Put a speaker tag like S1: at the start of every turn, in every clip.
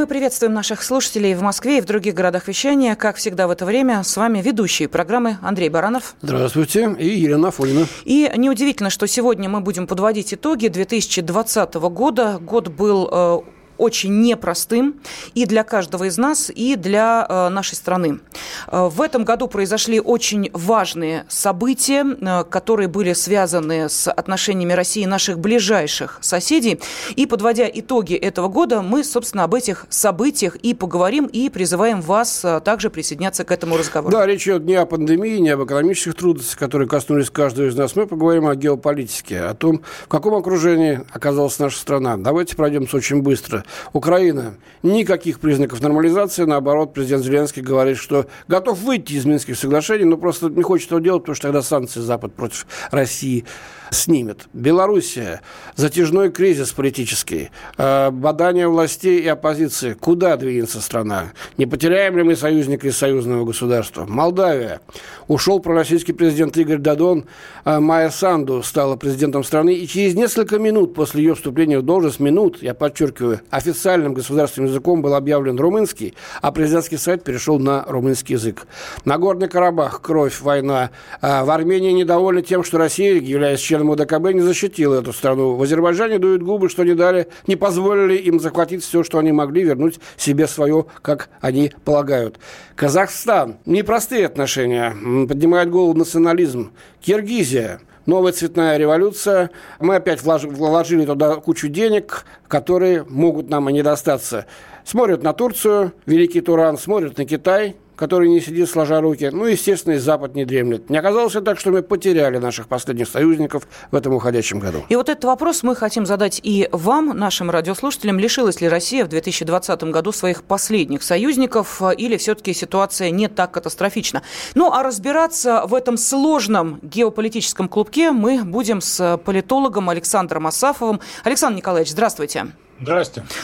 S1: Мы приветствуем наших слушателей в Москве и в других городах вещания. Как всегда в это время с вами ведущие программы Андрей Баранов.
S2: Здравствуйте. И Елена Афонина.
S1: И неудивительно, что сегодня мы будем подводить итоги 2020 года. Год был э, очень непростым и для каждого из нас, и для э, нашей страны. Э, в этом году произошли очень важные события, э, которые были связаны с отношениями России и наших ближайших соседей. И подводя итоги этого года, мы, собственно, об этих событиях и поговорим, и призываем вас также присоединяться к этому разговору.
S2: Да, речь идет не о пандемии, не об экономических трудностях, которые коснулись каждого из нас. Мы поговорим о геополитике, о том, в каком окружении оказалась наша страна. Давайте пройдемся очень быстро. Украина. Никаких признаков нормализации. Наоборот, президент Зеленский говорит, что готов выйти из Минских соглашений, но просто не хочет этого делать, потому что тогда санкции Запад против России снимет. Белоруссия. Затяжной кризис политический. Э, бадание властей и оппозиции. Куда двинется страна? Не потеряем ли мы союзника из союзного государства? Молдавия. Ушел пророссийский президент Игорь Дадон. Э, Майя Санду стала президентом страны. И через несколько минут после ее вступления в должность, минут, я подчеркиваю, официальным государственным языком был объявлен румынский, а президентский сайт перешел на румынский язык. Нагорный Карабах. Кровь, война. Э, в Армении недовольны тем, что Россия, являясь членом членом ОДКБ не защитила эту страну. В Азербайджане дуют губы, что не дали, не позволили им захватить все, что они могли, вернуть себе свое, как они полагают. Казахстан. Непростые отношения. Поднимает голову национализм. Киргизия новая цветная революция. Мы опять вложили туда кучу денег, которые могут нам и не достаться. Смотрят на Турцию, Великий Туран, смотрят на Китай, который не сидит сложа руки. Ну, естественно, и Запад не дремлет. Не оказалось так, что мы потеряли наших последних союзников в этом уходящем году?
S1: И вот этот вопрос мы хотим задать и вам, нашим радиослушателям. Лишилась ли Россия в 2020 году своих последних союзников или все-таки ситуация не так катастрофична? Ну, а разбираться в этом сложном геополитическом клубке мы будем с политологом Александром Асафовым. Александр Николаевич, здравствуйте.
S3: Здравствуйте.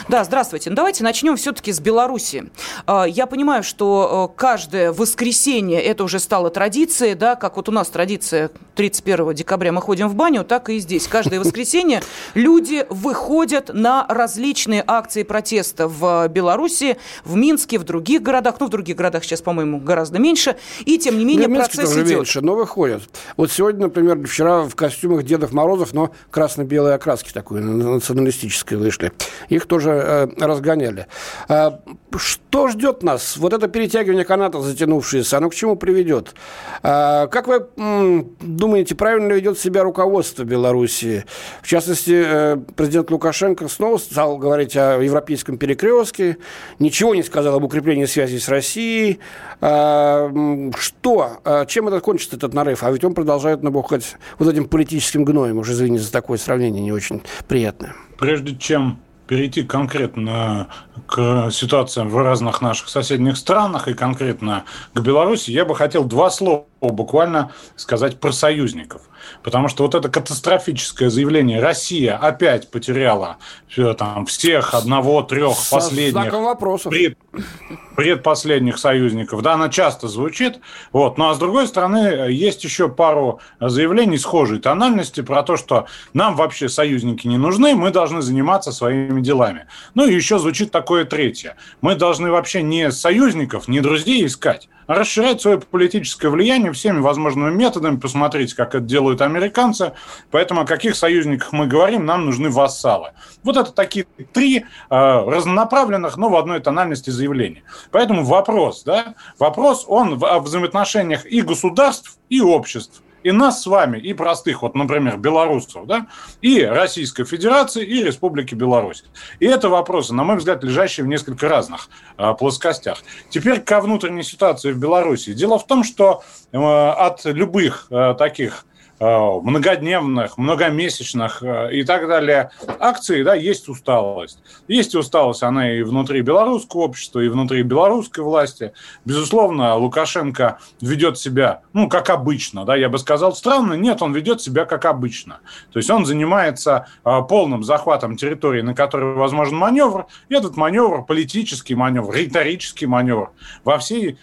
S1: Да, здравствуйте. Ну, давайте начнем все-таки с Беларуси. А, я понимаю, что э, каждое воскресенье это уже стало традицией, да, как вот у нас традиция 31 декабря мы ходим в баню, так и здесь. Каждое воскресенье люди выходят на различные акции протеста в Беларуси, в Минске, в других городах. Ну, в других городах сейчас, по-моему, гораздо меньше. И, тем не менее,
S2: ну,
S1: процесс
S2: тоже
S1: идет.
S2: меньше, но выходят. Вот сегодня, например, вчера в костюмах Дедов Морозов, но красно-белые окраски такой националистической вышли их тоже э, разгоняли. А, что ждет нас? Вот это перетягивание каната затянувшееся, оно к чему приведет? А, как вы думаете, правильно ведет себя руководство Белоруссии? В частности, э, президент Лукашенко снова стал говорить о европейском перекрестке, ничего не сказал об укреплении связи с Россией. А, что? Чем это кончится, этот нарыв? А ведь он продолжает набухать вот этим политическим гноем, уже извините за такое сравнение, не очень приятное.
S3: Прежде чем перейти конкретно к ситуациям в разных наших соседних странах и конкретно к Беларуси, я бы хотел два слова буквально сказать про союзников. Потому что вот это катастрофическое заявление «Россия опять потеряла все, там, всех одного, трех последних пред, предпоследних союзников», да, она часто звучит. Вот. Ну а с другой стороны, есть еще пару заявлений схожей тональности про то, что нам вообще союзники не нужны, мы должны заниматься своими делами. Ну и еще звучит такое третье. Мы должны вообще не союзников, не друзей искать, расширять свое политическое влияние всеми возможными методами. Посмотрите, как это делают американцы. Поэтому о каких союзниках мы говорим, нам нужны вассалы. Вот это такие три э, разнонаправленных, но в одной тональности заявления. Поэтому вопрос, да, вопрос, он в, в взаимоотношениях и государств, и обществ и нас с вами, и простых, вот, например, белорусов, да, и Российской Федерации, и Республики Беларусь. И это вопросы, на мой взгляд, лежащие в несколько разных э, плоскостях. Теперь ко внутренней ситуации в Беларуси. Дело в том, что э, от любых э, таких многодневных, многомесячных э, и так далее акций, да, есть усталость. Есть усталость, она и внутри белорусского общества, и внутри белорусской власти. Безусловно, Лукашенко ведет себя, ну, как обычно, да, я бы сказал, странно, нет, он ведет себя как обычно. То есть он занимается э, полным захватом территории, на которой возможен маневр, и этот маневр, политический маневр, риторический маневр, во всей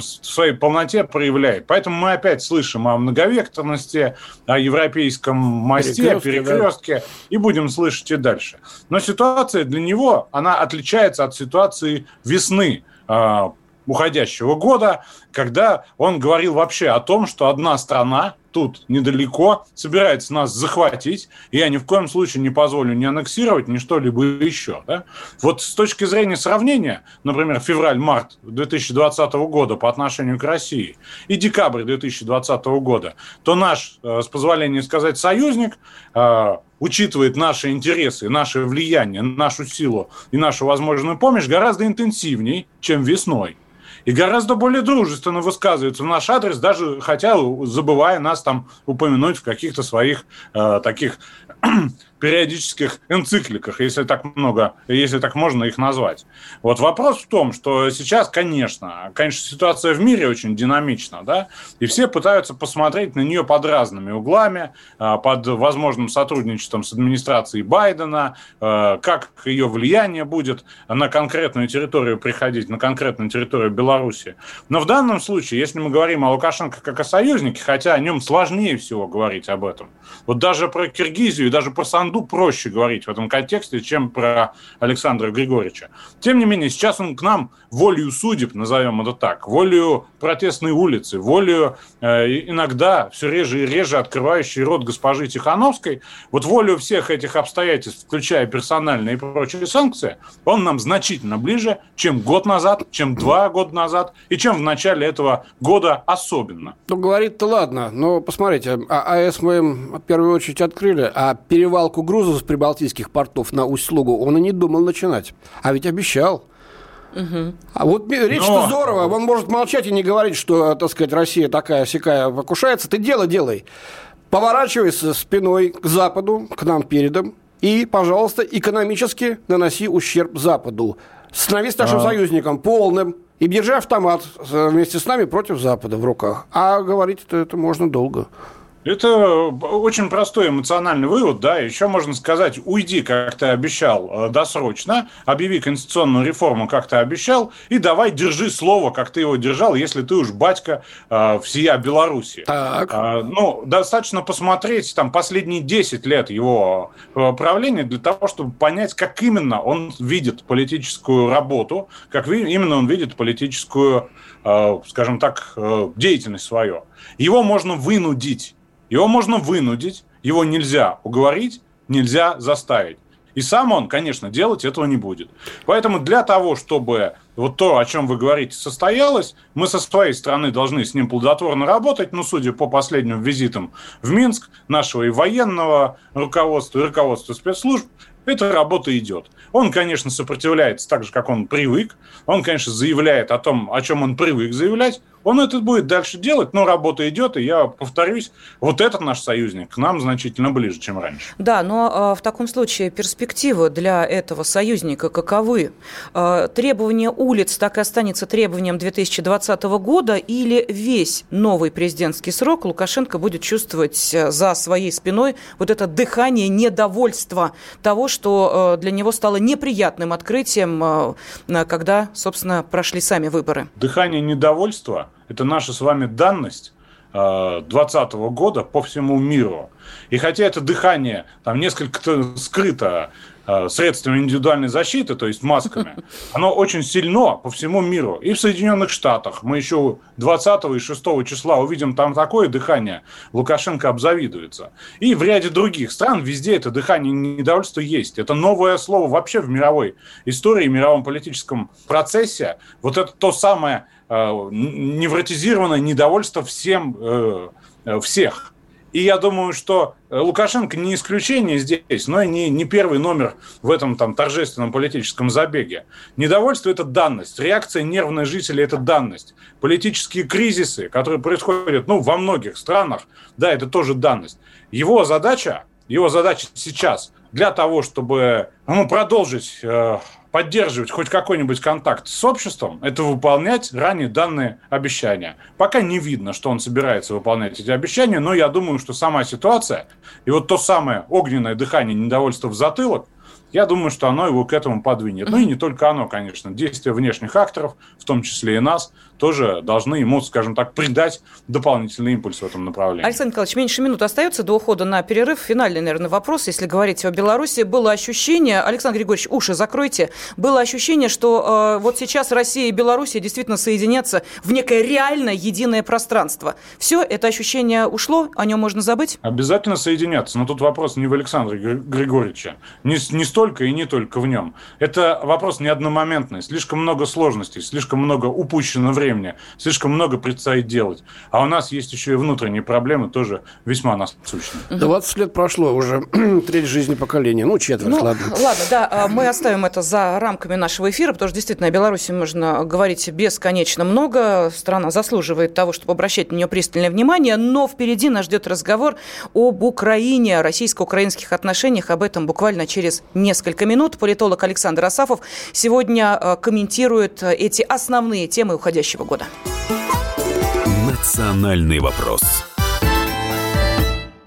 S3: своей полноте проявляет. Поэтому мы опять слышим о многовекторности, о европейском мосте, перекрестке, перекрестке, да. и будем слышать и дальше. Но ситуация для него, она отличается от ситуации весны а, уходящего года, когда он говорил вообще о том, что одна страна тут недалеко собирается нас захватить, и я ни в коем случае не позволю ни аннексировать, ни что-либо еще. Да? Вот с точки зрения сравнения, например, февраль-март 2020 года по отношению к России и декабрь 2020 года, то наш, э, с позволения сказать, союзник э, учитывает наши интересы, наше влияние, нашу силу и нашу возможную помощь гораздо интенсивней, чем весной и гораздо более дружественно высказывается в наш адрес, даже хотя забывая нас там упомянуть в каких-то своих э, таких периодических энцикликах, если так много, если так можно их назвать. Вот вопрос в том, что сейчас, конечно, конечно, ситуация в мире очень динамична, да, и все пытаются посмотреть на нее под разными углами, а, под возможным сотрудничеством с администрацией Байдена, а, как ее влияние будет на конкретную территорию приходить, на конкретную территорию Беларуси. Но в данном случае, если мы говорим о Лукашенко как о союзнике, хотя о нем сложнее всего говорить об этом, вот даже про Киргизию, даже про Сан Санду проще говорить в этом контексте, чем про Александра Григорьевича. Тем не менее, сейчас он к нам волею судеб, назовем это так, волею протестной улицы, волею э, иногда все реже и реже открывающий рот госпожи Тихановской, вот волею всех этих обстоятельств, включая персональные и прочие санкции, он нам значительно ближе, чем год назад, чем два года назад и чем в начале этого года особенно.
S2: Ну, говорит-то ладно, но посмотрите, а АЭС мы в первую очередь открыли, а перевалку грузов с прибалтийских портов на Усть-Лугу он и не думал начинать. А ведь обещал. Угу. А вот речь-то Но... здорово. Он может молчать и не говорить, что, так сказать, Россия такая всякая покушается. Ты дело делай. Поворачивайся спиной к Западу, к нам передом, и, пожалуйста, экономически наноси ущерб Западу. Становись нашим а... союзником полным, и держи автомат вместе с нами против Запада в руках. А говорить это можно долго.
S3: Это очень простой эмоциональный вывод, да, еще можно сказать, уйди, как ты обещал, э, досрочно, объяви конституционную реформу, как ты обещал, и давай держи слово, как ты его держал, если ты уж батька э, всея Беларуси. Так. Э, ну, достаточно посмотреть там последние 10 лет его э, правления для того, чтобы понять, как именно он видит политическую работу, как именно он видит политическую, э, скажем так, э, деятельность свою. Его можно вынудить его можно вынудить, его нельзя уговорить, нельзя заставить. И сам он, конечно, делать этого не будет. Поэтому для того, чтобы вот то, о чем вы говорите, состоялось, мы со своей стороны должны с ним плодотворно работать. Но, судя по последним визитам в Минск, нашего и военного руководства, и руководства спецслужб, эта работа идет. Он, конечно, сопротивляется так же, как он привык. Он, конечно, заявляет о том, о чем он привык заявлять. Он это будет дальше делать, но работа идет, и я повторюсь, вот этот наш союзник к нам значительно ближе, чем раньше.
S1: Да, но э, в таком случае перспективы для этого союзника каковы? Э, требование улиц так и останется требованием 2020 года или весь новый президентский срок Лукашенко будет чувствовать э, за своей спиной вот это дыхание недовольства того, что э, для него стало неприятным открытием, э, когда, собственно, прошли сами выборы?
S3: Дыхание недовольства – это наша с вами данность 2020 года по всему миру. И хотя это дыхание там несколько скрыто Э, средствами индивидуальной защиты, то есть масками, оно очень сильно по всему миру. И в Соединенных Штатах мы еще 20 и 6 числа увидим там такое дыхание, Лукашенко обзавидуется. И в ряде других стран везде это дыхание недовольства есть. Это новое слово вообще в мировой истории, в мировом политическом процессе. Вот это то самое невротизированное недовольство всем, э, всех. И я думаю, что э, Лукашенко не исключение здесь, но и не, не первый номер в этом там торжественном политическом забеге. Недовольство – это данность. Реакция нервных жителей – это данность. Политические кризисы, которые происходят ну, во многих странах, да, это тоже данность. Его задача, его задача сейчас для того, чтобы ну, продолжить э, поддерживать хоть какой-нибудь контакт с обществом, это выполнять ранее данные обещания. Пока не видно, что он собирается выполнять эти обещания, но я думаю, что сама ситуация и вот то самое огненное дыхание недовольства в затылок – я думаю, что оно его к этому подвинет. Ну и не только оно, конечно. Действия внешних акторов, в том числе и нас, тоже должны ему, скажем так, придать дополнительный импульс в этом направлении.
S1: Александр Николаевич, меньше минуты остается до ухода на перерыв. Финальный, наверное, вопрос. Если говорить о Беларуси, было ощущение, Александр Григорьевич, уши закройте, было ощущение, что э, вот сейчас Россия и Беларусь действительно соединятся в некое реальное единое пространство. Все, это ощущение ушло, о нем можно забыть?
S3: Обязательно соединяться, но тут вопрос не в Александре Григорьевиче, не, не столько и не только в нем. Это вопрос не одномоментный. Слишком много сложностей, слишком много упущено времени, слишком много предстоит делать. А у нас есть еще и внутренние проблемы, тоже весьма насущные.
S2: 20 лет прошло уже, треть жизни поколения, ну, четверть, ну, ладно.
S1: Ладно, да, а мы оставим это за рамками нашего эфира, потому что действительно о Беларуси можно говорить бесконечно много. Страна заслуживает того, чтобы обращать на нее пристальное внимание, но впереди нас ждет разговор об Украине, о российско-украинских отношениях. Об этом буквально через несколько минут. Политолог Александр Асафов сегодня э, комментирует э, эти основные темы уходящего года.
S4: Национальный вопрос.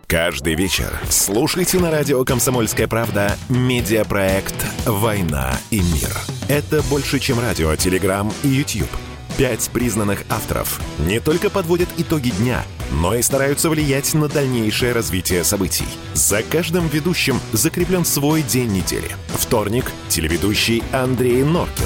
S4: Каждый вечер слушайте на радио «Комсомольская правда» медиапроект «Война и мир». Это больше, чем радио, телеграм и YouTube. Пять признанных авторов не только подводят итоги дня – но и стараются влиять на дальнейшее развитие событий. За каждым ведущим закреплен свой день недели. Вторник – телеведущий Андрей Норкин.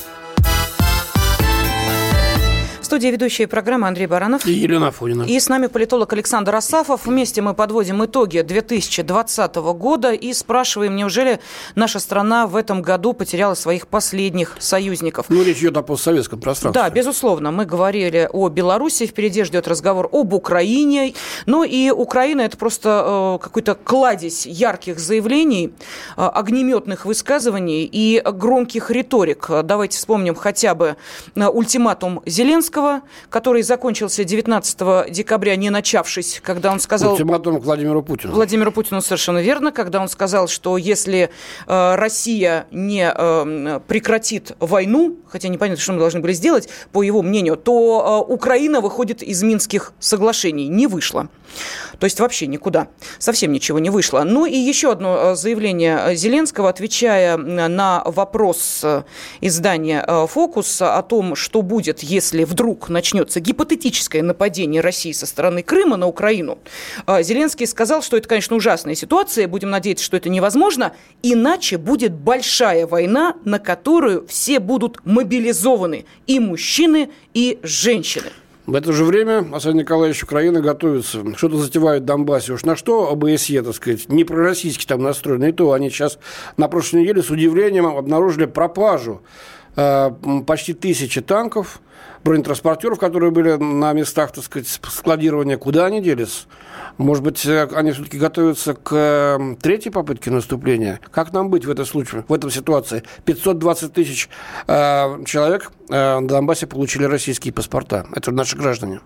S1: студии ведущая программы Андрей Баранов.
S2: И Елена Афонина.
S1: И с нами политолог Александр Асафов. Вместе мы подводим итоги 2020 года и спрашиваем, неужели наша страна в этом году потеряла своих последних союзников?
S2: Ну, речь идет о постсоветском пространстве.
S1: Да, безусловно. Мы говорили о Беларуси, впереди ждет разговор об Украине. Ну и Украина – это просто э, какой-то кладезь ярких заявлений, э, огнеметных высказываний и громких риторик. Давайте вспомним хотя бы э, ультиматум Зеленского, Зеленского, который закончился 19 декабря, не начавшись, когда он сказал...
S2: Ультиматум Владимиру Путину.
S1: Владимиру Путину совершенно верно, когда он сказал, что если э, Россия не э, прекратит войну, хотя непонятно, что мы должны были сделать, по его мнению, то э, Украина выходит из Минских соглашений. Не вышло. То есть вообще никуда. Совсем ничего не вышло. Ну и еще одно э, заявление Зеленского, отвечая на вопрос э, издания э, «Фокус» о том, что будет, если вдруг начнется гипотетическое нападение России со стороны Крыма на Украину. Зеленский сказал, что это, конечно, ужасная ситуация, будем надеяться, что это невозможно, иначе будет большая война, на которую все будут мобилизованы, и мужчины, и женщины.
S2: В это же время Асад Николаевич Украина готовится, что-то затевают в Донбассе. Уж на что ОБСЕ, так сказать, не пророссийски там настроены. И то они сейчас на прошлой неделе с удивлением обнаружили пропажу э, почти тысячи танков, бронетранспортеров, которые были на местах, так сказать, складирования. Куда они делись? Может быть, э, они все-таки готовятся к э, третьей попытке наступления? Как нам быть в этом случае, в этой ситуации? 520 тысяч э, человек э, на Донбассе получили российские паспорта. Это наши граждане.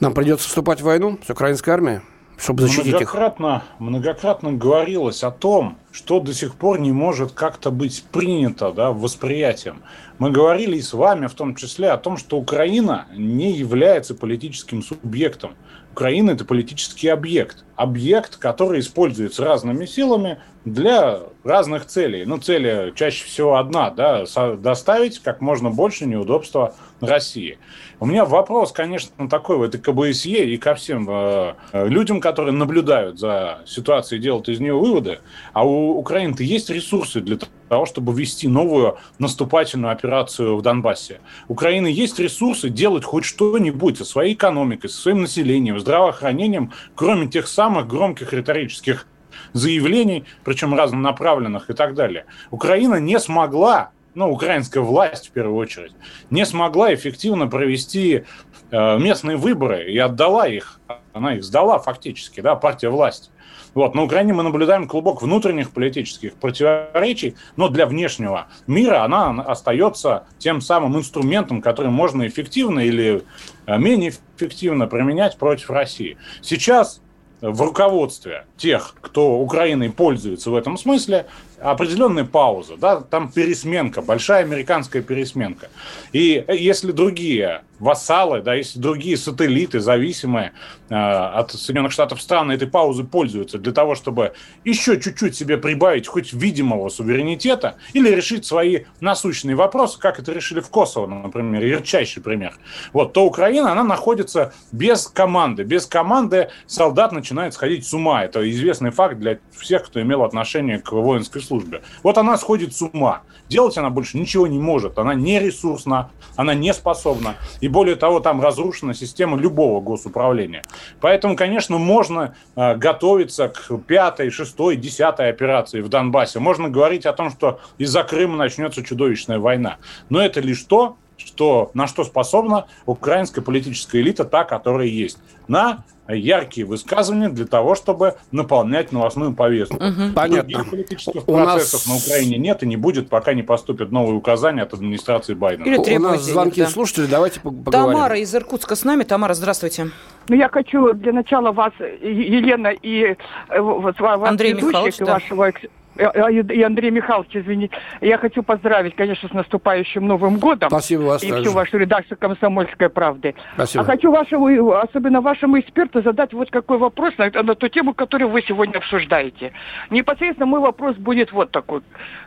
S2: Нам придется вступать в войну с украинской армией? Чтобы защитить
S3: многократно, их. Многократно говорилось о том, что до сих пор не может как-то быть принято да, восприятием. Мы говорили и с вами в том числе о том, что Украина не является политическим субъектом. Украина – это политический объект. Объект, который используется разными силами для разных целей. Ну, цель чаще всего одна, да, доставить как можно больше неудобства России. У меня вопрос, конечно, такой в этой КБСЕ и ко всем э, людям, которые наблюдают за ситуацией и делают из нее выводы. А у Украины-то есть ресурсы для того, чтобы вести новую наступательную операцию в Донбассе. У Украины есть ресурсы делать хоть что-нибудь со своей экономикой, со своим населением, здравоохранением, кроме тех самых громких риторических заявлений, причем разнонаправленных и так далее. Украина не смогла, ну, украинская власть в первую очередь, не смогла эффективно провести э, местные выборы и отдала их, она их сдала фактически, да, партия власти. Вот. На Украине мы наблюдаем клубок внутренних политических противоречий, но для внешнего мира она остается тем самым инструментом, который можно эффективно или э, менее эффективно применять против России. Сейчас в руководстве тех, кто Украиной пользуется в этом смысле, определенная пауза, да, там пересменка, большая американская пересменка. И если другие вассалы, да, если другие сателлиты, зависимые э, от Соединенных Штатов страны этой паузы пользуются для того, чтобы еще чуть-чуть себе прибавить хоть видимого суверенитета или решить свои насущные вопросы, как это решили в Косово, например, ярчайший пример, вот, то Украина, она находится без команды. Без команды солдат начинает сходить с ума. Это известный факт для всех, кто имел отношение к воинской службе. Вот она сходит с ума. Делать она больше ничего не может. Она не ресурсна, она не способна. И более того, там разрушена система любого госуправления. Поэтому, конечно, можно э, готовиться к пятой, шестой, десятой операции в Донбассе. Можно говорить о том, что из-за Крыма начнется чудовищная война. Но это лишь то, что, на что способна украинская политическая элита, та, которая есть. На яркие высказывания для того, чтобы наполнять новостную повестку.
S2: Угу. Понятно. Других
S3: политических У процессов нас... на Украине нет и не будет, пока не поступят новые указания от администрации Байдена.
S2: Или У нас звонки да. слушатели, давайте поговорим.
S1: Тамара из Иркутска с нами. Тамара, здравствуйте.
S5: Ну, я хочу для начала вас, Елена, и э, вот,
S1: Андрей Михайлович, да.
S5: вашего и Андрей Михайлович, извини, я хочу поздравить, конечно, с наступающим Новым годом.
S2: Спасибо вас
S5: И
S2: также.
S5: всю вашу редакцию «Комсомольской правды».
S2: Спасибо.
S5: А хочу вашему, особенно вашему эксперту задать вот какой вопрос на, на ту тему, которую вы сегодня обсуждаете. Непосредственно мой вопрос будет вот такой.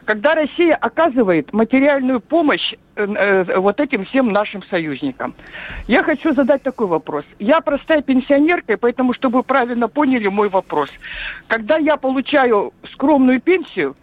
S5: Когда Россия оказывает материальную помощь э, э, вот этим всем нашим союзникам, я хочу задать такой вопрос. Я простая пенсионерка, и поэтому, чтобы вы правильно поняли мой вопрос. Когда я получаю скромную пенсию,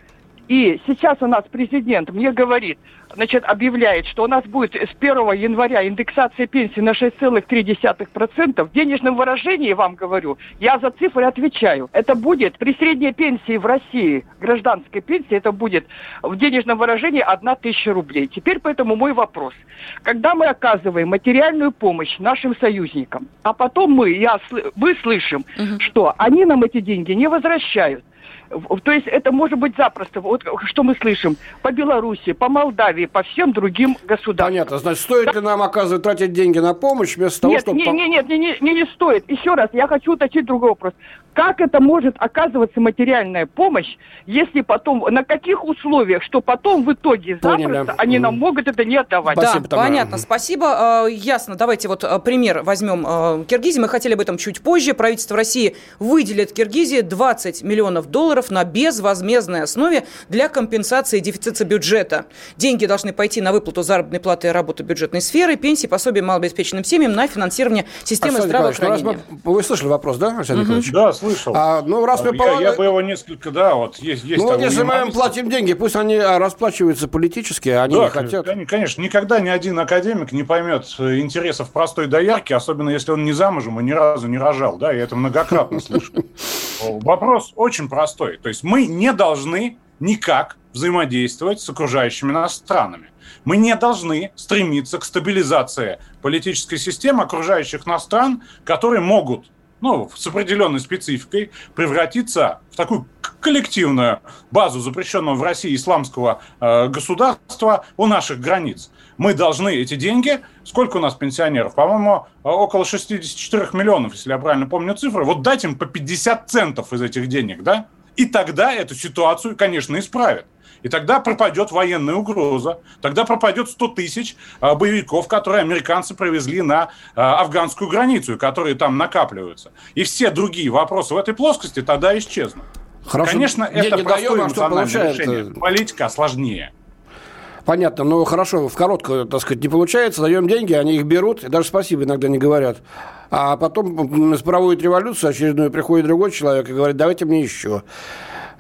S5: и сейчас у нас президент мне говорит, значит, объявляет, что у нас будет с 1 января индексация пенсии на 6,3%. В денежном выражении, вам говорю, я за цифры отвечаю. Это будет при средней пенсии в России, гражданской пенсии, это будет в денежном выражении 1 тысяча рублей. Теперь поэтому мой вопрос. Когда мы оказываем материальную помощь нашим союзникам, а потом мы, я, мы слышим, угу. что они нам эти деньги не возвращают, то есть это может быть запросто. Вот что мы слышим по Беларуси, по Молдавии, по всем другим государствам.
S2: Понятно. Значит, стоит ли нам, оказывать, тратить деньги на помощь вместо того,
S5: нет,
S2: чтобы...
S5: Нет, нет, нет, не, не, не стоит. Еще раз, я хочу уточнить другой вопрос. Как это может оказываться материальная помощь, если потом, на каких условиях, что потом в итоге Поняли. запросто они нам могут это не отдавать?
S1: Спасибо, да, Тамара. понятно, спасибо. А, ясно, давайте вот а, пример возьмем а, Киргизии. Мы хотели об этом чуть позже. Правительство России выделит Киргизии 20 миллионов долларов на безвозмездной основе для компенсации дефицита бюджета. Деньги должны пойти на выплату заработной платы и работы бюджетной сферы, пенсии, пособия малообеспеченным семьям на финансирование системы Арсений ну, здравоохранения.
S2: Мы, вы слышали вопрос, да,
S3: Арсений угу. Да, слышал.
S2: А, ну, раз мы
S3: я, я бы его несколько, да, вот есть... есть
S2: ну, вот если мы им платим деньги, пусть они а, расплачиваются политически, а они да, не хотят.
S3: Конечно, никогда ни один академик не поймет э, интересов простой доярки, особенно если он не замужем и ни разу не рожал, да, я это многократно слышал. Вопрос очень простой. То есть мы не должны никак взаимодействовать с окружающими нас странами. Мы не должны стремиться к стабилизации политической системы окружающих нас стран, которые могут ну, с определенной спецификой превратиться в такую коллективную базу запрещенного в России исламского э, государства у наших границ. Мы должны эти деньги, сколько у нас пенсионеров? По-моему, около 64 миллионов, если я правильно помню цифры, вот дать им по 50 центов из этих денег, да? И тогда эту ситуацию, конечно, исправят. И тогда пропадет военная угроза, тогда пропадет 100 тысяч а, боевиков, которые американцы привезли на а, афганскую границу, которые там накапливаются. И все другие вопросы в этой плоскости тогда исчезнут. Хорошо, Конечно, это не простое даем, а получается? решение. Политика сложнее.
S2: Понятно, ну хорошо, в короткую, так сказать, не получается, даем деньги, они их берут, и даже спасибо иногда не говорят. А потом проводит революцию очередную, приходит другой человек и говорит, давайте мне еще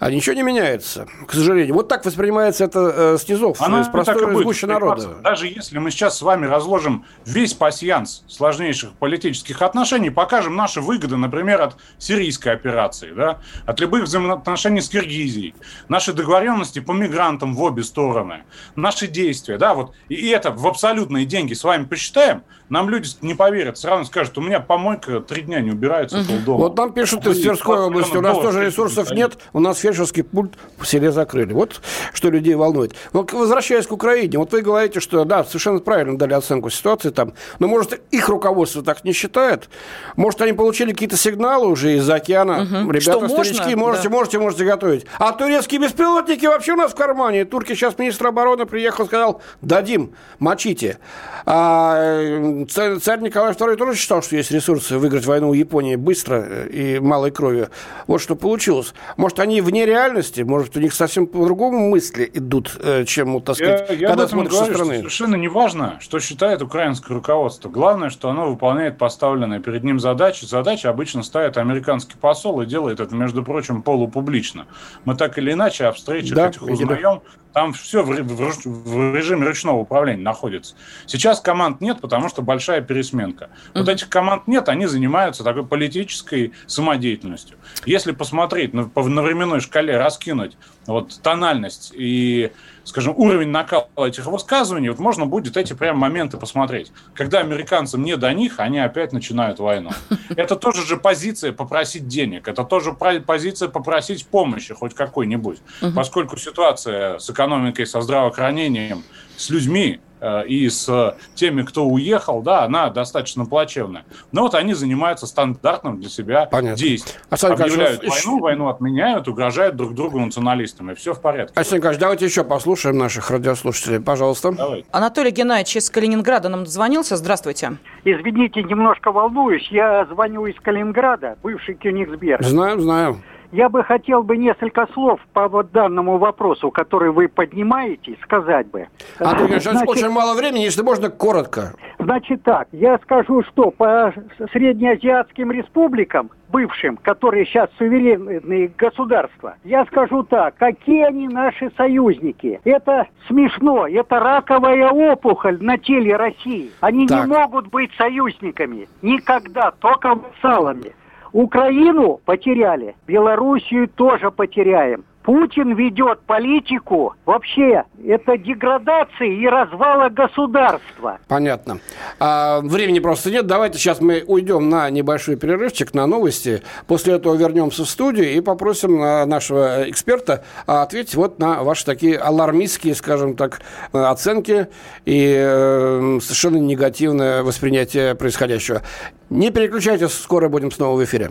S2: а ничего не меняется, к сожалению. Вот так воспринимается это э, снизов, Она из простой из народа.
S3: Даже если мы сейчас с вами разложим весь пасьянс сложнейших политических отношений, покажем наши выгоды, например, от сирийской операции, да, от любых взаимоотношений с Киргизией, наши договоренности по мигрантам в обе стороны, наши действия, да, вот, и это в абсолютные деньги с вами посчитаем, нам люди не поверят, сразу скажут, у меня помойка три дня не убирается угу. полдома.
S2: Вот нам пишут из Тверской области, у нас тоже ресурсов нет, у нас фельдшерский пульт в селе закрыли. Вот что людей волнует. Возвращаясь к Украине, вот вы говорите, что да, совершенно правильно дали оценку ситуации там, но может их руководство так не считает? Может они получили какие-то сигналы уже из океана? Угу. Ребята, что старички, можно? можете, да. можете, можете готовить. А турецкие беспилотники вообще у нас в кармане. Турки сейчас министр обороны приехал, сказал, дадим, мочите. А царь, царь Николай II тоже считал, что есть ресурсы выиграть войну у Японии быстро э, и малой кровью. Вот что получилось. Может, они вне реальности, может, у них совсем по-другому мысли идут, э, чем, так сказать,
S3: я, я когда смотришь со стороны. Совершенно не важно, что считает украинское руководство. Главное, что оно выполняет поставленные перед ним задачи. Задачи обычно ставит американский посол и делает это, между прочим, полупублично. Мы так или иначе о встречах да, этих узнаем. Там все в, в, в режиме ручного управления находится. Сейчас команд нет, потому что большая пересменка. Mm-hmm. Вот этих команд нет, они занимаются такой политической самодеятельностью. Если посмотреть на, на временной шкале, раскинуть. Вот тональность и, скажем, уровень накала этих высказываний, вот можно будет эти прям моменты посмотреть. Когда американцам не до них, они опять начинают войну. Это тоже же позиция попросить денег, это тоже позиция попросить помощи хоть какой-нибудь. Поскольку ситуация с экономикой, со здравоохранением, с людьми Э, и с теми, кто уехал, да, она достаточно плачевная. Но вот они занимаются стандартным для себя Понятно. действием. Александр Объявляют Николаевич, войну, войну отменяют, угрожают друг другу националистами. Все в порядке.
S2: Александр Николаевич, давайте еще послушаем наших радиослушателей, пожалуйста.
S1: Давайте. Анатолий Геннадьевич из Калининграда нам дозвонился. Здравствуйте.
S6: Извините, немножко волнуюсь. Я звоню из Калининграда, бывший Кёнигсберг.
S2: Знаем, знаем.
S6: Я бы хотел бы несколько слов по вот данному вопросу, который вы поднимаете, сказать бы.
S2: Андрей Ильич, значит, очень мало времени, если можно, коротко.
S6: Значит так, я скажу, что по среднеазиатским республикам, бывшим, которые сейчас суверенные государства, я скажу так, какие они наши союзники. Это смешно, это раковая опухоль на теле России. Они так. не могут быть союзниками никогда, только вассалами. Украину потеряли, Белоруссию тоже потеряем. Путин ведет политику вообще это деградации и развала государства.
S2: Понятно. А, времени просто нет. Давайте сейчас мы уйдем на небольшой перерывчик, на новости. После этого вернемся в студию и попросим нашего эксперта ответить вот на ваши такие алармистские, скажем так, оценки и э, совершенно негативное воспринятие происходящего. Не переключайтесь, скоро будем снова в эфире.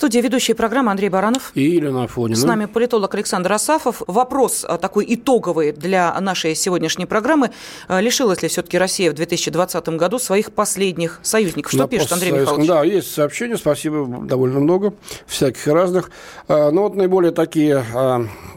S1: Студия ведущая программы Андрей Баранов.
S2: И Елена Афонина.
S1: С нами политолог Александр Асафов. Вопрос а, такой итоговый для нашей сегодняшней программы. А, лишилась ли все-таки Россия в 2020 году своих последних союзников? Что
S2: На
S1: пишет Андрей Михайлович?
S2: Да, есть сообщения, спасибо, довольно много, всяких разных. А, Ну, вот наиболее такие,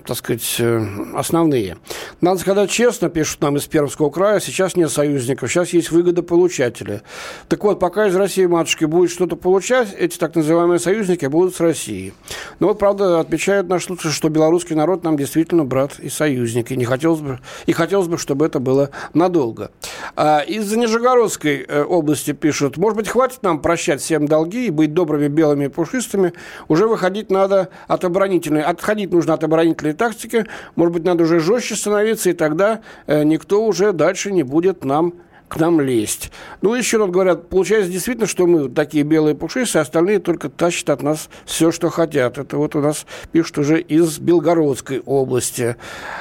S2: так сказать, э, основные. Надо сказать честно, пишут нам из Пермского края, сейчас нет союзников, сейчас есть выгодополучатели. Так вот, пока из России, матушки, будет что-то получать, эти так называемые союзники будут с Россией. Но вот, правда, отмечают наш случай, что белорусский народ нам действительно брат и союзник. И, не хотелось бы, и хотелось бы, чтобы это было надолго. А из-за Нижегородской э, области пишут, может быть, хватит нам прощать всем долги и быть добрыми белыми пушистыми, уже выходить надо от оборонительной, отходить нужно от оборонительной тактики, может быть, надо уже жестче становиться, и тогда э, никто уже дальше не будет нам к нам лезть. Ну, еще вот говорят, получается действительно, что мы такие белые пушистые, а остальные только тащат от нас все, что хотят. Это вот у нас пишут уже из Белгородской области.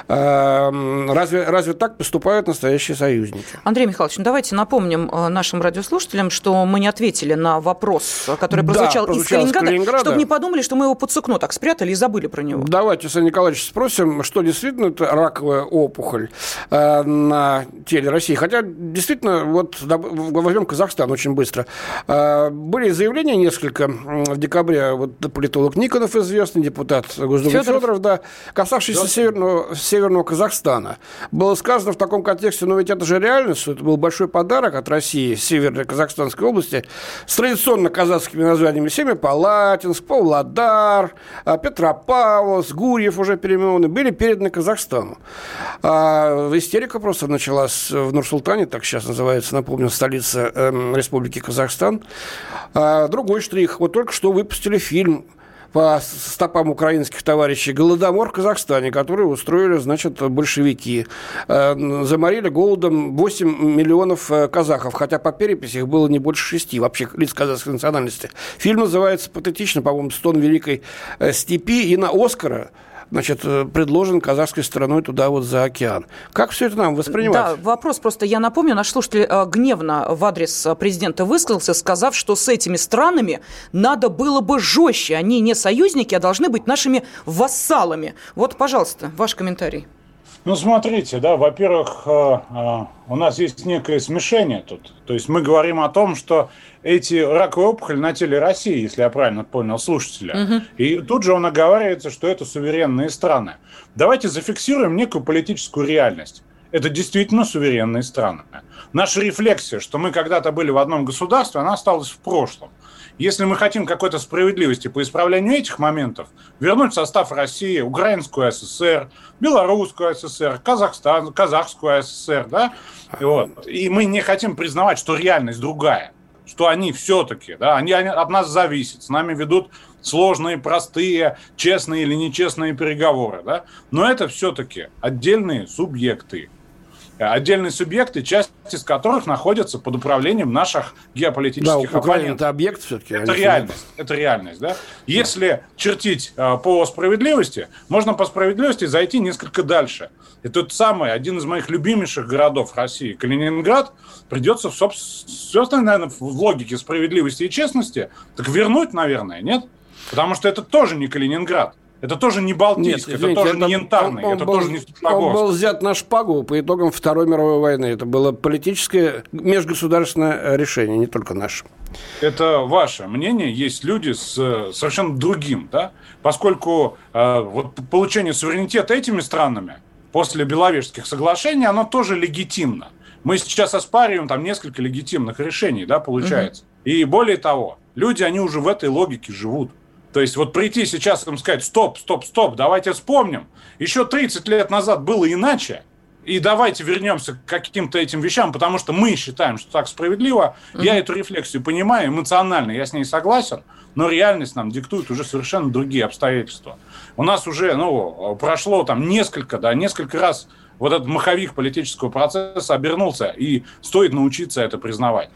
S2: А, м, Разве, разве так поступают настоящие союзники?
S1: Андрей Михайлович, ну давайте напомним э, нашим радиослушателям, что мы не ответили на вопрос, который
S2: Да,
S1: прозвучал, из
S2: прозвучал из
S1: Калининграда,
S2: Калининграда.
S1: чтобы не подумали, что мы его под сукно так спрятали и забыли про него.
S2: Давайте, Александр Николаевич, спросим, что действительно это раковая опухоль э, на теле России. Хотя, действительно, вот да, возьмем Казахстан очень быстро. Э, были заявления несколько в декабре. Вот политолог Никонов известный, депутат Госдумы
S1: Фёдоров.
S2: Федоров, да, касавшийся северного, северного Казахстана. Было сказано в таком контексте, но ведь это же реальность, что это был большой подарок от России, северной Казахстанской области, с традиционно казахскими названиями Семипалатинск, Павлодар, а, Петропавловск, Гурьев уже переименованы, были переданы Казахстану. А, истерика просто началась в Нур-Султане, так сейчас называется, напомню, столица эм, Республики Казахстан. А, другой штрих. Вот только что выпустили фильм по стопам украинских товарищей «Голодомор в Казахстане», который устроили, значит, большевики. Э, Заморили голодом 8 миллионов э, казахов, хотя по переписи их было не больше шести вообще лиц казахской национальности. Фильм называется патетично, по-моему, «Стон великой э, степи», и на «Оскара» значит, э, предложен казахской стороной туда вот за океан. Как все это нам воспринимать?
S1: Да, вопрос просто, я напомню, наш слушатель э, гневно в адрес э, президента высказался, сказав, что с этими странами надо было бы жестче. Они не союзники, а должны быть нашими вассалами. Вот, пожалуйста, ваш комментарий.
S3: Ну, смотрите, да, во-первых, э, э, у нас есть некое смешение тут. То есть мы говорим о том, что эти раковые опухоли на теле России, если я правильно понял слушателя.
S7: Мгм.
S3: И тут же он оговаривается, что это суверенные страны. Давайте зафиксируем некую политическую реальность. Это действительно суверенные страны. Наша рефлексия, что мы когда-то были в одном государстве, она осталась в прошлом. Если мы хотим какой-то справедливости по исправлению этих моментов, вернуть в состав России Украинскую ССР, Белорусскую ССР, Казахстан, Казахскую ССР, да, и, вот. и мы не хотим признавать, что реальность другая, что они все-таки, да, они, они от нас зависят, с нами ведут сложные, простые, честные или нечестные переговоры, да, но это все-таки отдельные субъекты, отдельные субъекты, часть из которых находятся под управлением наших
S2: Да,
S3: геополитических
S2: Украина
S3: оппонентов.
S2: это объект все-таки.
S3: Это реальность, это реальность, да. Если чертить э, по справедливости, можно по справедливости зайти несколько дальше. И тот самый, один из моих любимейших городов России, Калининград, придется, в собс- собственно, наверное, в логике справедливости и честности, так вернуть, наверное, нет? Потому что это тоже не Калининград. Это тоже не Балтийск, это
S2: извините,
S3: тоже не Янтарный,
S2: он- он
S3: это
S2: был-
S3: тоже не
S2: Он
S3: Степногорск.
S2: был взят на шпагу по итогам Второй мировой войны. Это было политическое межгосударственное решение, не только наше.
S3: это ваше мнение, есть люди с совершенно другим, да, поскольку э, вот получение суверенитета этими странами после Беловежских соглашений, оно тоже легитимно. Мы сейчас оспариваем там несколько легитимных решений, да, получается. И более того, люди, они уже в этой логике живут. То есть вот прийти сейчас и сказать, стоп, стоп, стоп, давайте вспомним. Еще 30 лет назад было иначе, и давайте вернемся к каким-то этим вещам, потому что мы считаем, что так справедливо. Я эту рефлексию понимаю, эмоционально я с ней согласен, но реальность нам диктует уже совершенно другие обстоятельства. У нас уже ну, прошло там несколько, да, несколько раз вот этот маховик политического процесса обернулся, и стоит научиться это признавать.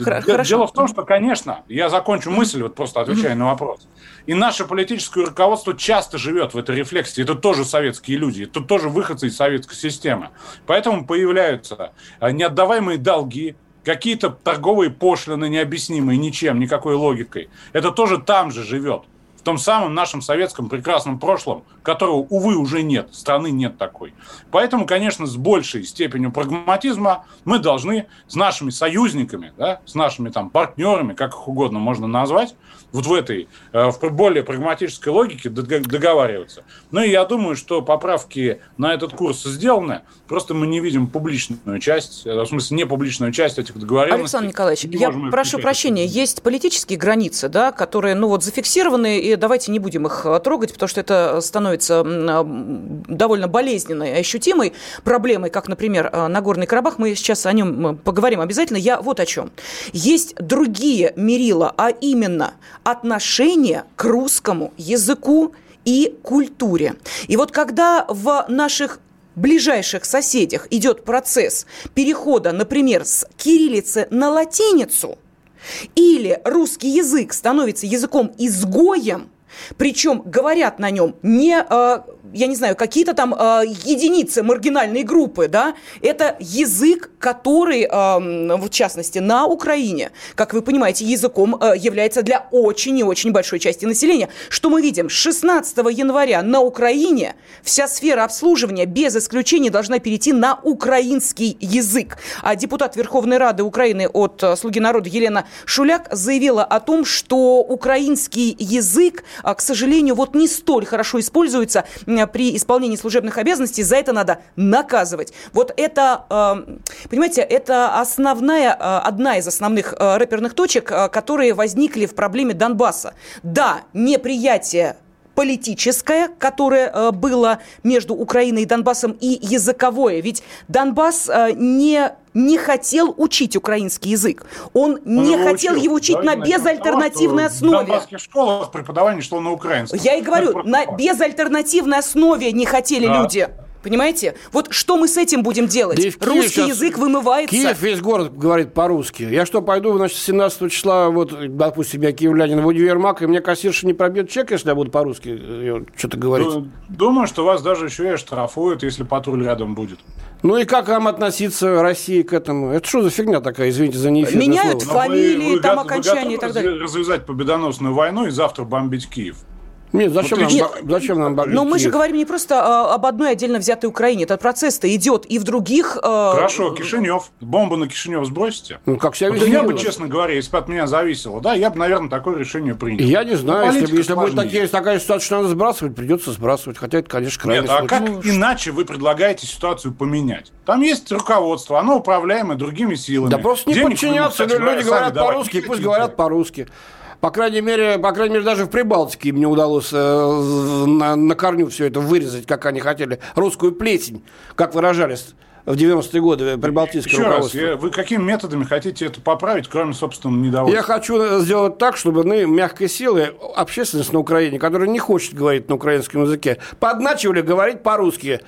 S1: Хорошо.
S3: Дело в том, что, конечно, я закончу мысль, вот просто отвечая на вопрос. И наше политическое руководство часто живет в этой рефлексии. Это тоже советские люди, это тоже выходцы из советской системы. Поэтому появляются а, неотдаваемые долги, какие-то торговые пошлины, необъяснимые ничем, никакой логикой. Это тоже там же живет. В том самом нашем советском прекрасном прошлом, которого, увы, уже нет, страны нет такой. Поэтому, конечно, с большей степенью прагматизма мы должны с нашими союзниками, да, с нашими там партнерами, как их угодно можно назвать, вот в этой, э, в более прагматической логике договариваться. Ну и я думаю, что поправки на этот курс сделаны, просто мы не видим публичную часть, э, в смысле не публичную часть этих договоренностей.
S1: Александр Николаевич, я прошу прочения, есть политические границы, да, которые, ну вот, зафиксированы, и давайте не будем их э, трогать, потому что это становится довольно болезненной, ощутимой проблемой, как, например, Нагорный Карабах. Мы сейчас о нем поговорим обязательно. Я вот о чем. Есть другие мерила, а именно отношение к русскому языку и культуре. И вот когда в наших ближайших соседях идет процесс перехода, например, с кириллицы на латиницу, или русский язык становится языком изгоем, причем говорят на нем не э, я не знаю, какие-то там э, единицы маргинальной группы, да, это язык, который, э, в частности, на Украине, как вы понимаете, языком э, является для очень и очень большой части населения. Что мы видим? С 16 января на Украине вся сфера обслуживания без исключения должна перейти на украинский язык. А депутат Верховной Рады Украины от «Слуги народа» Елена Шуляк заявила о том, что украинский язык, к сожалению, вот не столь хорошо используется при исполнении служебных обязанностей, за это надо наказывать. Вот это, эм, понимаете, это основная, э, одна из основных рэперных точек, которые возникли в проблеме Донбасса. Да, неприятие политическое, которое было между Украиной и Донбассом, и языковое. Ведь Донбасс не не хотел учить украинский язык. Он, Он не его хотел учил. его учить да, на безальтернативной основе. В
S3: донбасских школах преподавание шло на украинском.
S1: Я и говорю, на безальтернативной основе не хотели да. люди. Понимаете? Вот что мы с этим будем делать? Да Русский язык вымывается.
S2: Киев весь город говорит по-русски. Я что, пойду, значит, 17 числа, вот, допустим, я киевлянин, в универмаг, и мне кассирша не пробьет чек, если я буду по-русски э, что-то говорить?
S3: Думаю, что вас даже еще и штрафуют, если патруль рядом будет.
S2: Ну и как вам относиться России к этому? Это что за фигня такая, извините за неэфирное
S1: Меняют слово. фамилии, вы, вы, там окончания и так далее.
S3: развязать победоносную войну и завтра бомбить Киев?
S2: Нет, зачем, вот, нам, нет, зачем нам
S1: бомбить Но мы же говорим не просто а, об одной отдельно взятой Украине. Этот процесс-то идет и в других...
S3: А... Хорошо, Кишинев. Бомбу на Кишинев сбросите.
S2: Ну, как себя
S3: вот Я бы, честно говоря, если бы от меня зависело, да, я бы, наверное, такое решение принял.
S2: Я не знаю, Но если, если будет такие, такая ситуация, что надо сбрасывать, придется сбрасывать. Хотя это, конечно, крайне
S3: Нет, а как ну, иначе вы предлагаете ситуацию поменять? Там есть руководство, оно управляемое другими силами.
S2: Да просто не Денег подчиняться. Люди говорят по-русски, пусть говорят по-русски. По крайней мере, по крайней мере, даже в Прибалтике им не удалось э, на, на корню все это вырезать, как они хотели. Русскую плесень, как выражались в 90-е годы прибалтийское Еще руководство.
S3: Раз, вы какими методами хотите это поправить, кроме собственного недовольства?
S2: Я хочу сделать так, чтобы мы мягкой силой общественность на Украине, которая не хочет говорить на украинском языке, подначивали говорить по-русски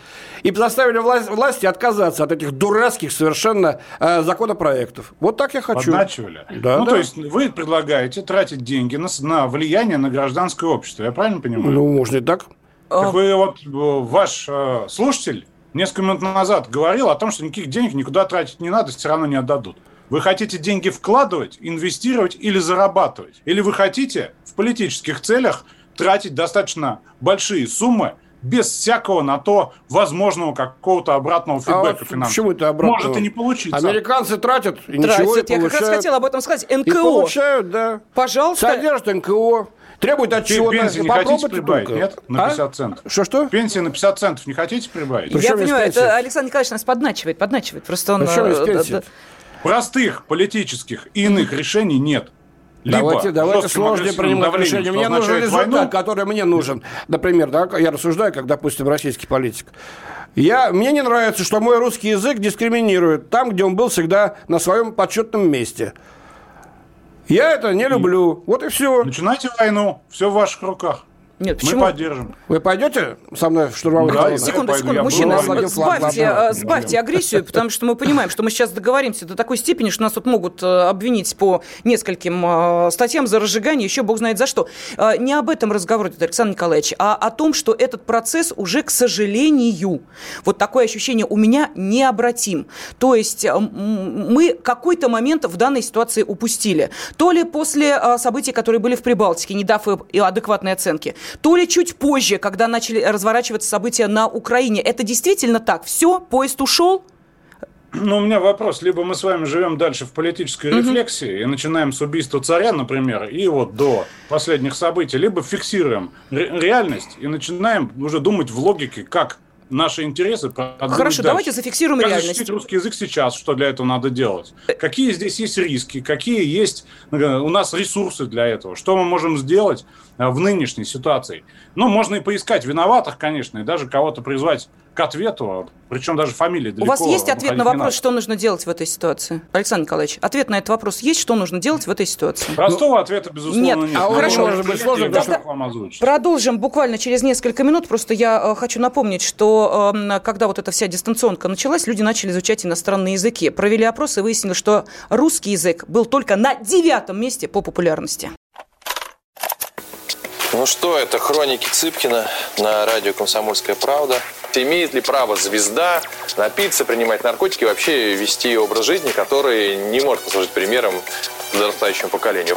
S2: и заставили власть, власти отказаться от этих дурацких совершенно э, законопроектов. Вот так я хочу.
S3: Подначивали? Да, ну, да. то есть вы предлагаете тратить деньги на, на влияние на гражданское общество, я правильно понимаю?
S2: Ну, можно и так.
S3: Так вы вот, э, ваш э, слушатель несколько минут назад говорил о том, что никаких денег никуда тратить не надо, все равно не отдадут. Вы хотите деньги вкладывать, инвестировать или зарабатывать? Или вы хотите в политических целях тратить достаточно большие суммы без всякого на то возможного какого-то обратного фидбэка а финансового.
S2: Почему это обратного?
S3: Может и не получиться.
S2: Американцы тратят и
S1: тратят.
S2: ничего
S1: не Я получают. как раз хотела об этом сказать. НКО. И
S2: получают, да.
S1: Пожалуйста.
S2: Содержат НКО. Требует отчета.
S3: Пенсии не хотите прибавить, только. нет? На 50 а? центов.
S2: Что-что?
S3: Пенсии на 50 центов не хотите прибавить?
S1: Я понимаю, это Александр Николаевич нас подначивает, подначивает. Просто он... Причем
S2: э, пенсии?
S3: Простых политических и иных решений нет.
S2: Либо давайте, давайте сложнее принимать решения. Мне нужен результат, войну. который мне нужен. Например, да, я рассуждаю, как, допустим, российский политик. Я, мне не нравится, что мой русский язык дискриминирует там, где он был всегда на своем почетном месте. Я это не люблю. Вот и все.
S3: Начинайте войну. Все в ваших руках.
S1: Нет, почему?
S3: Мы поддержим.
S2: Вы пойдете со мной в штурмовой
S1: да,
S2: колонн?
S1: Секунду,
S3: я
S1: секунду,
S3: пойду,
S1: мужчина, сбавьте, сбавьте, сбавьте агрессию, потому что мы понимаем, что мы сейчас договоримся до такой степени, что нас тут могут э, обвинить по нескольким э, статьям за разжигание, еще бог знает за что. Э, не об этом разговор идет, Александр Николаевич, а о том, что этот процесс уже, к сожалению, вот такое ощущение у меня необратим. То есть мы какой-то момент в данной ситуации упустили. То ли после событий, которые были в Прибалтике, не дав и адекватной оценки, то ли чуть позже, когда начали разворачиваться события на Украине. Это действительно так? Все, поезд ушел?
S3: Ну, у меня вопрос. Либо мы с вами живем дальше в политической угу. рефлексии и начинаем с убийства царя, например, и вот до последних событий, либо фиксируем ре- реальность и начинаем уже думать в логике, как наши интересы
S1: Хорошо, дальше. давайте зафиксируем
S3: как
S1: реальность.
S3: защитить русский язык сейчас, что для этого надо делать? Какие здесь есть риски, какие есть у нас ресурсы для этого? Что мы можем сделать э, в нынешней ситуации? Ну, можно и поискать виноватых, конечно, и даже кого-то призвать к ответу, причем даже фамилии далеко.
S1: У вас есть ответ на вопрос, что нужно делать в этой ситуации? Александр Николаевич, ответ на этот вопрос есть, что нужно делать в этой ситуации?
S3: Простого ну, ответа, безусловно, нет. нет.
S1: А
S3: Но
S1: хорошо,
S3: может быть сложно,
S1: Тогда продолжим буквально через несколько минут. Просто я э, хочу напомнить, что э, когда вот эта вся дистанционка началась, люди начали изучать иностранные языки. Провели опрос и выяснили, что русский язык был только на девятом месте по популярности.
S7: Ну что, это хроники Цыпкина на радио «Комсомольская правда». Имеет ли право звезда напиться, принимать наркотики, вообще вести образ жизни, который не может послужить примером подрастающему поколению?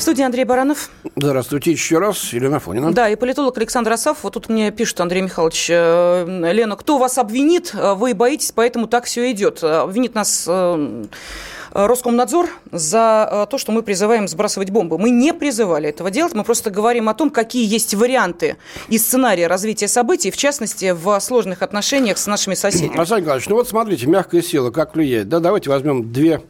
S1: В студии Андрей Баранов.
S2: Здравствуйте еще раз, Елена Фонина.
S1: Да, и политолог Александр Асав. Вот тут мне пишет Андрей Михайлович, э, Лена, кто вас обвинит? Вы боитесь, поэтому так все идет. Обвинит нас э, Роскомнадзор за э, то, что мы призываем сбрасывать бомбы. Мы не призывали этого делать, мы просто говорим о том, какие есть варианты и сценарии развития событий, в частности, в сложных отношениях с нашими соседями.
S2: Александр Николаевич, ну вот смотрите, мягкая сила, как влияет. Да, давайте возьмем две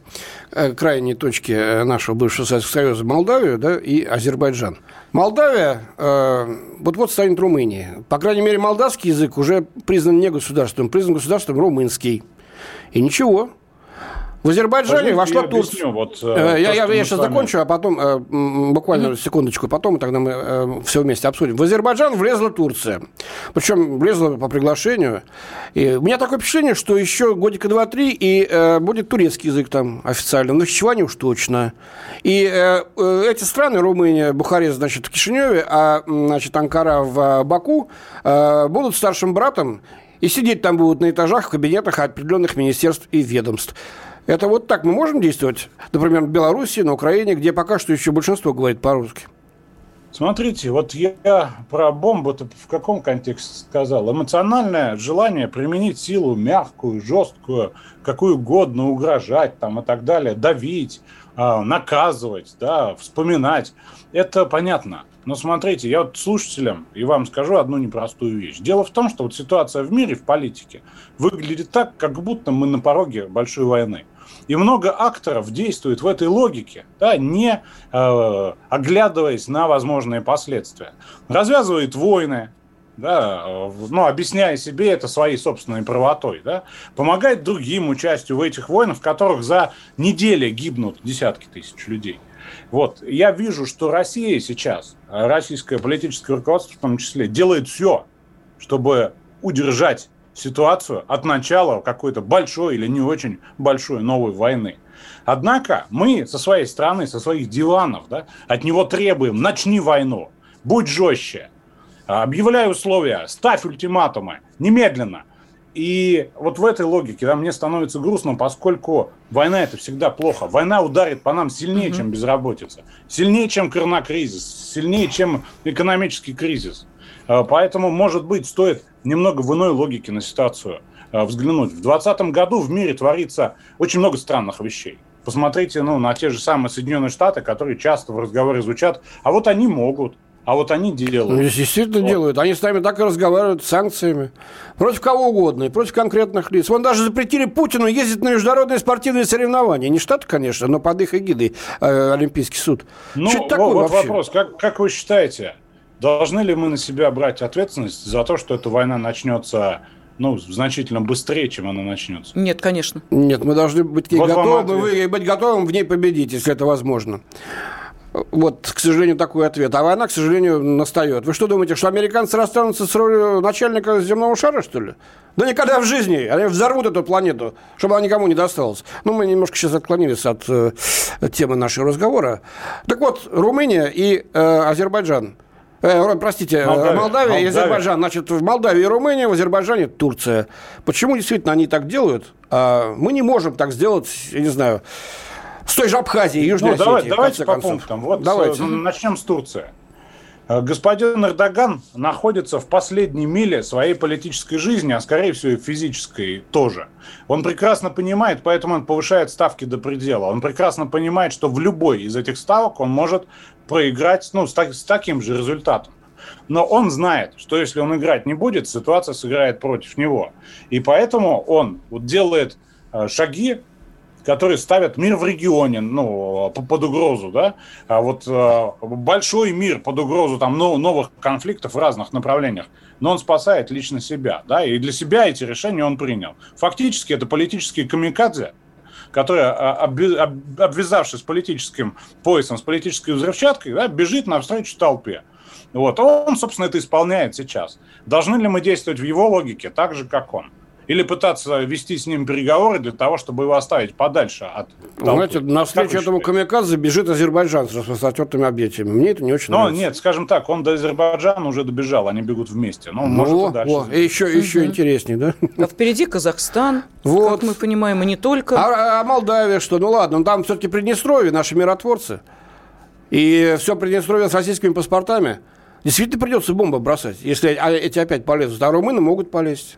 S2: Э, крайние точки э, нашего бывшего Советского Союза Молдавию да, и Азербайджан. Молдавия э, вот-вот станет Румынией. По крайней мере, молдавский язык уже признан не государством, признан государством румынский. И ничего, в Азербайджане вошла Турция. Вот, э, я, я, я сейчас закончу, а потом, э, буквально mm-hmm. секундочку, потом, тогда мы э, все вместе обсудим. В Азербайджан влезла Турция. Причем влезла по приглашению. И у меня такое впечатление, что еще годика два-три, и э, будет турецкий язык там официально. Но Нахичеване уж точно. И э, э, эти страны, Румыния, Бухарест, значит, в Кишиневе, а, значит, Анкара в Баку, э, будут старшим братом и сидеть там будут на этажах в кабинетах определенных министерств и ведомств. Это вот так мы можем действовать? Например, в Беларуси, на Украине, где пока что еще большинство говорит по-русски.
S3: Смотрите, вот я про бомбу в каком контексте сказал? Эмоциональное желание применить силу мягкую, жесткую, какую угодно, угрожать там и так далее, давить, а, наказывать, да, вспоминать. Это понятно. Но смотрите, я вот слушателям и вам скажу одну непростую вещь. Дело в том, что вот ситуация в мире, в политике, выглядит так, как будто мы на пороге большой войны. И много акторов действует в этой логике, да, не э, оглядываясь на возможные последствия. Развязывает войны, да, ну, объясняя себе это своей собственной правотой, да, помогает другим участию в этих войнах, в которых за недели гибнут десятки тысяч людей. Вот, я вижу, что Россия сейчас, российское политическое руководство в том числе, делает все, чтобы удержать ситуацию от начала какой-то большой или не очень большой новой войны. Однако мы со своей стороны, со своих диванов, да, от него требуем, начни войну, будь жестче, объявляй условия, ставь ультиматумы, немедленно. И вот в этой логике да, мне становится грустно, поскольку война это всегда плохо. Война ударит по нам сильнее, mm-hmm. чем безработица, сильнее, чем коронакризис, сильнее, чем экономический кризис. А, поэтому, может быть, стоит немного в иной логике на ситуацию а, взглянуть. В 2020 году в мире творится очень много странных вещей. Посмотрите ну, на те же самые Соединенные Штаты, которые часто в разговоре звучат, а вот они могут, а вот они делают. Ну,
S2: действительно вот. делают. Они с нами так и разговаривают с санкциями. Против кого угодно, и против конкретных лиц. Вон даже запретили Путину ездить на международные спортивные соревнования. Не Штаты, конечно, но под их эгидой э, Олимпийский суд.
S3: Ну, Что это такое вот вообще? вопрос. Как, как вы считаете, должны ли мы на себя брать ответственность за то, что эта война начнется ну, значительно быстрее, чем она начнется.
S1: Нет, конечно.
S2: Нет, мы должны быть вот готовы, быть готовым в ней победить, если это возможно. Вот, к сожалению, такой ответ. А война, к сожалению, настает. Вы что думаете, что американцы расстанутся с ролью начальника земного шара, что ли? Да никогда в жизни. Они взорвут эту планету, чтобы она никому не досталась. Ну, мы немножко сейчас отклонились от э, темы нашего разговора. Так вот, Румыния и э, Азербайджан. Э, простите, Молдавия, Молдавия, Молдавия и Азербайджан. Значит, в Молдавии и Румыния, в Азербайджане Турция. Почему действительно они так делают? А мы не можем так сделать, я не знаю, с той же Абхазией, Южной ну,
S3: Осетией. Давайте по пунктам. Вот давайте. Э, начнем с Турции. Э, господин Эрдоган находится в последней миле своей политической жизни, а скорее всего и физической тоже. Он прекрасно понимает, поэтому он повышает ставки до предела. Он прекрасно понимает, что в любой из этих ставок он может проиграть ну, с, так, с таким же результатом. Но он знает, что если он играть не будет, ситуация сыграет против него. И поэтому он вот делает э, шаги, которые ставят мир в регионе, ну, под угрозу, да, а вот э, большой мир под угрозу там новых конфликтов в разных направлениях, но он спасает лично себя, да, и для себя эти решения он принял. Фактически это политические камикадзе, которые, а, обвязавшись политическим поясом, с политической взрывчаткой, да, бежит навстречу толпе. Вот. Он, собственно, это исполняет сейчас. Должны ли мы действовать в его логике так же, как он? Или пытаться вести с ним переговоры для того, чтобы его оставить подальше от толпы.
S2: Знаете, навстречу этому камикадзе бежит Азербайджан с распростертыми объятиями. Мне это не очень
S3: Но
S2: нравится.
S3: нет, скажем так, он до Азербайджана уже добежал, они бегут вместе. Но ну, может,
S2: дальше. О, и еще, еще угу. интереснее, да?
S1: А впереди Казахстан, вот. как мы понимаем, и не только.
S2: А, а Молдавия что? Ну ладно, там все-таки Приднестровье, наши миротворцы. И все Приднестровье с российскими паспортами. Действительно придется бомбы бросать, если а эти опять полезут. А румыны могут полезть.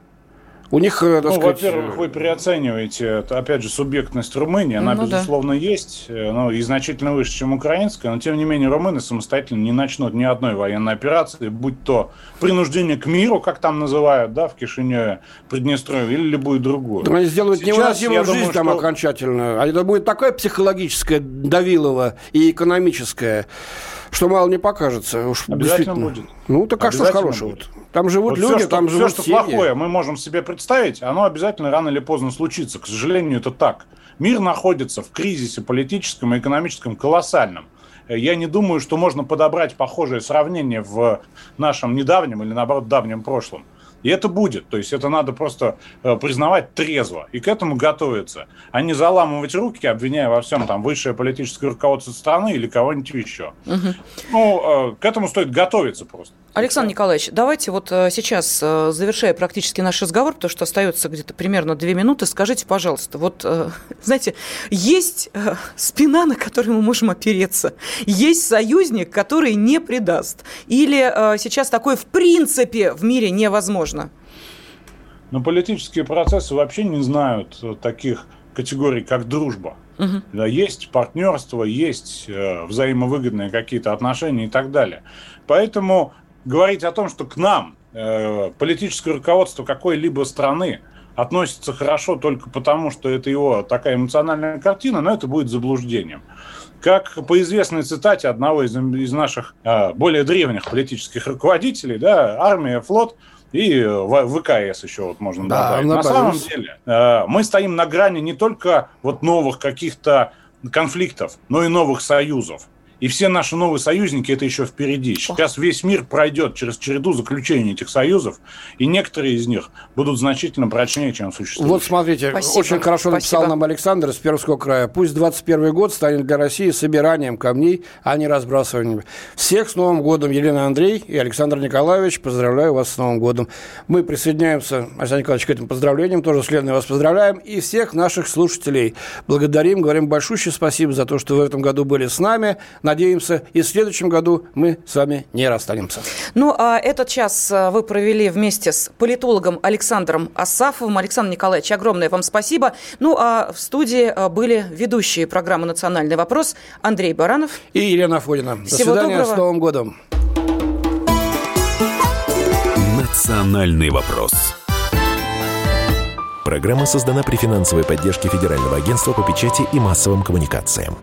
S2: У них,
S3: э, так ну, сказать... во-первых, вы переоцениваете, опять же, субъектность Румынии. Она, ну, безусловно, да. есть, э, ну, и значительно выше, чем украинская. Но, тем не менее, румыны самостоятельно не начнут ни одной военной операции, будь то принуждение к миру, как там называют, да, в Кишиневе, Приднестровье, или любую другую.
S2: они сделают Сейчас, невыносимую жизнь думаю, там что... окончательно. А это будет такое психологическое давилово и экономическое, что мало не покажется. Уж
S3: Обязательно будет.
S2: Ну, так а что ж хорошего? Будет. Там живут вот люди, все, что, там живут
S3: Все, что семьи. плохое мы можем себе представить, оно обязательно рано или поздно случится. К сожалению, это так. Мир находится в кризисе политическом и экономическом колоссальном. Я не думаю, что можно подобрать похожее сравнение в нашем недавнем или, наоборот, давнем прошлом. И это будет. То есть это надо просто э, признавать трезво и к этому готовиться, а не заламывать руки, обвиняя во всем там высшее политическое руководство страны или кого-нибудь еще. Угу. Ну, э, к этому стоит готовиться просто.
S1: Александр Николаевич, давайте вот э, сейчас, завершая практически наш разговор, потому что остается где-то примерно две минуты, скажите, пожалуйста, вот, знаете, есть спина, на которую мы можем опереться, есть союзник, который не предаст, или сейчас такое в принципе в мире невозможно? можно?
S3: Но политические процессы вообще не знают таких категорий, как дружба. Угу. Да, есть партнерство, есть э, взаимовыгодные какие-то отношения и так далее. Поэтому говорить о том, что к нам э, политическое руководство какой-либо страны относится хорошо только потому, что это его такая эмоциональная картина, но это будет заблуждением. Как по известной цитате одного из, из наших э, более древних политических руководителей, да, армия, флот – и ВКС еще вот можно да, добавить. На самом деле э, мы стоим на грани не только вот новых каких-то конфликтов, но и новых союзов. И все наши новые союзники это еще впереди. Сейчас весь мир пройдет через череду заключения этих союзов, и некоторые из них будут значительно прочнее, чем существующие.
S2: Вот смотрите, Спасибо. очень хорошо Спасибо. написал нам Александр из Пермского края. Пусть 21 год станет для России собиранием камней, а не разбрасыванием. Всех с Новым годом, Елена Андрей и Александр Николаевич. Поздравляю вас с Новым годом. Мы присоединяемся, Александр Николаевич, к этим поздравлениям. Тоже следно вас поздравляем. И всех наших слушателей благодарим, говорим большущее спасибо за то, что в этом году были с нами. Надеемся, и в следующем году мы с вами не расстанемся.
S1: Ну, а этот час а, вы провели вместе с политологом Александром Асафовым. Александр Николаевич, огромное вам спасибо. Ну, а в студии а, были ведущие программы «Национальный вопрос» Андрей Баранов
S2: и Елена Фодина. До Всего свидания, доброго. с Новым годом.
S4: «Национальный вопрос». Программа создана при финансовой поддержке Федерального агентства по печати и массовым коммуникациям.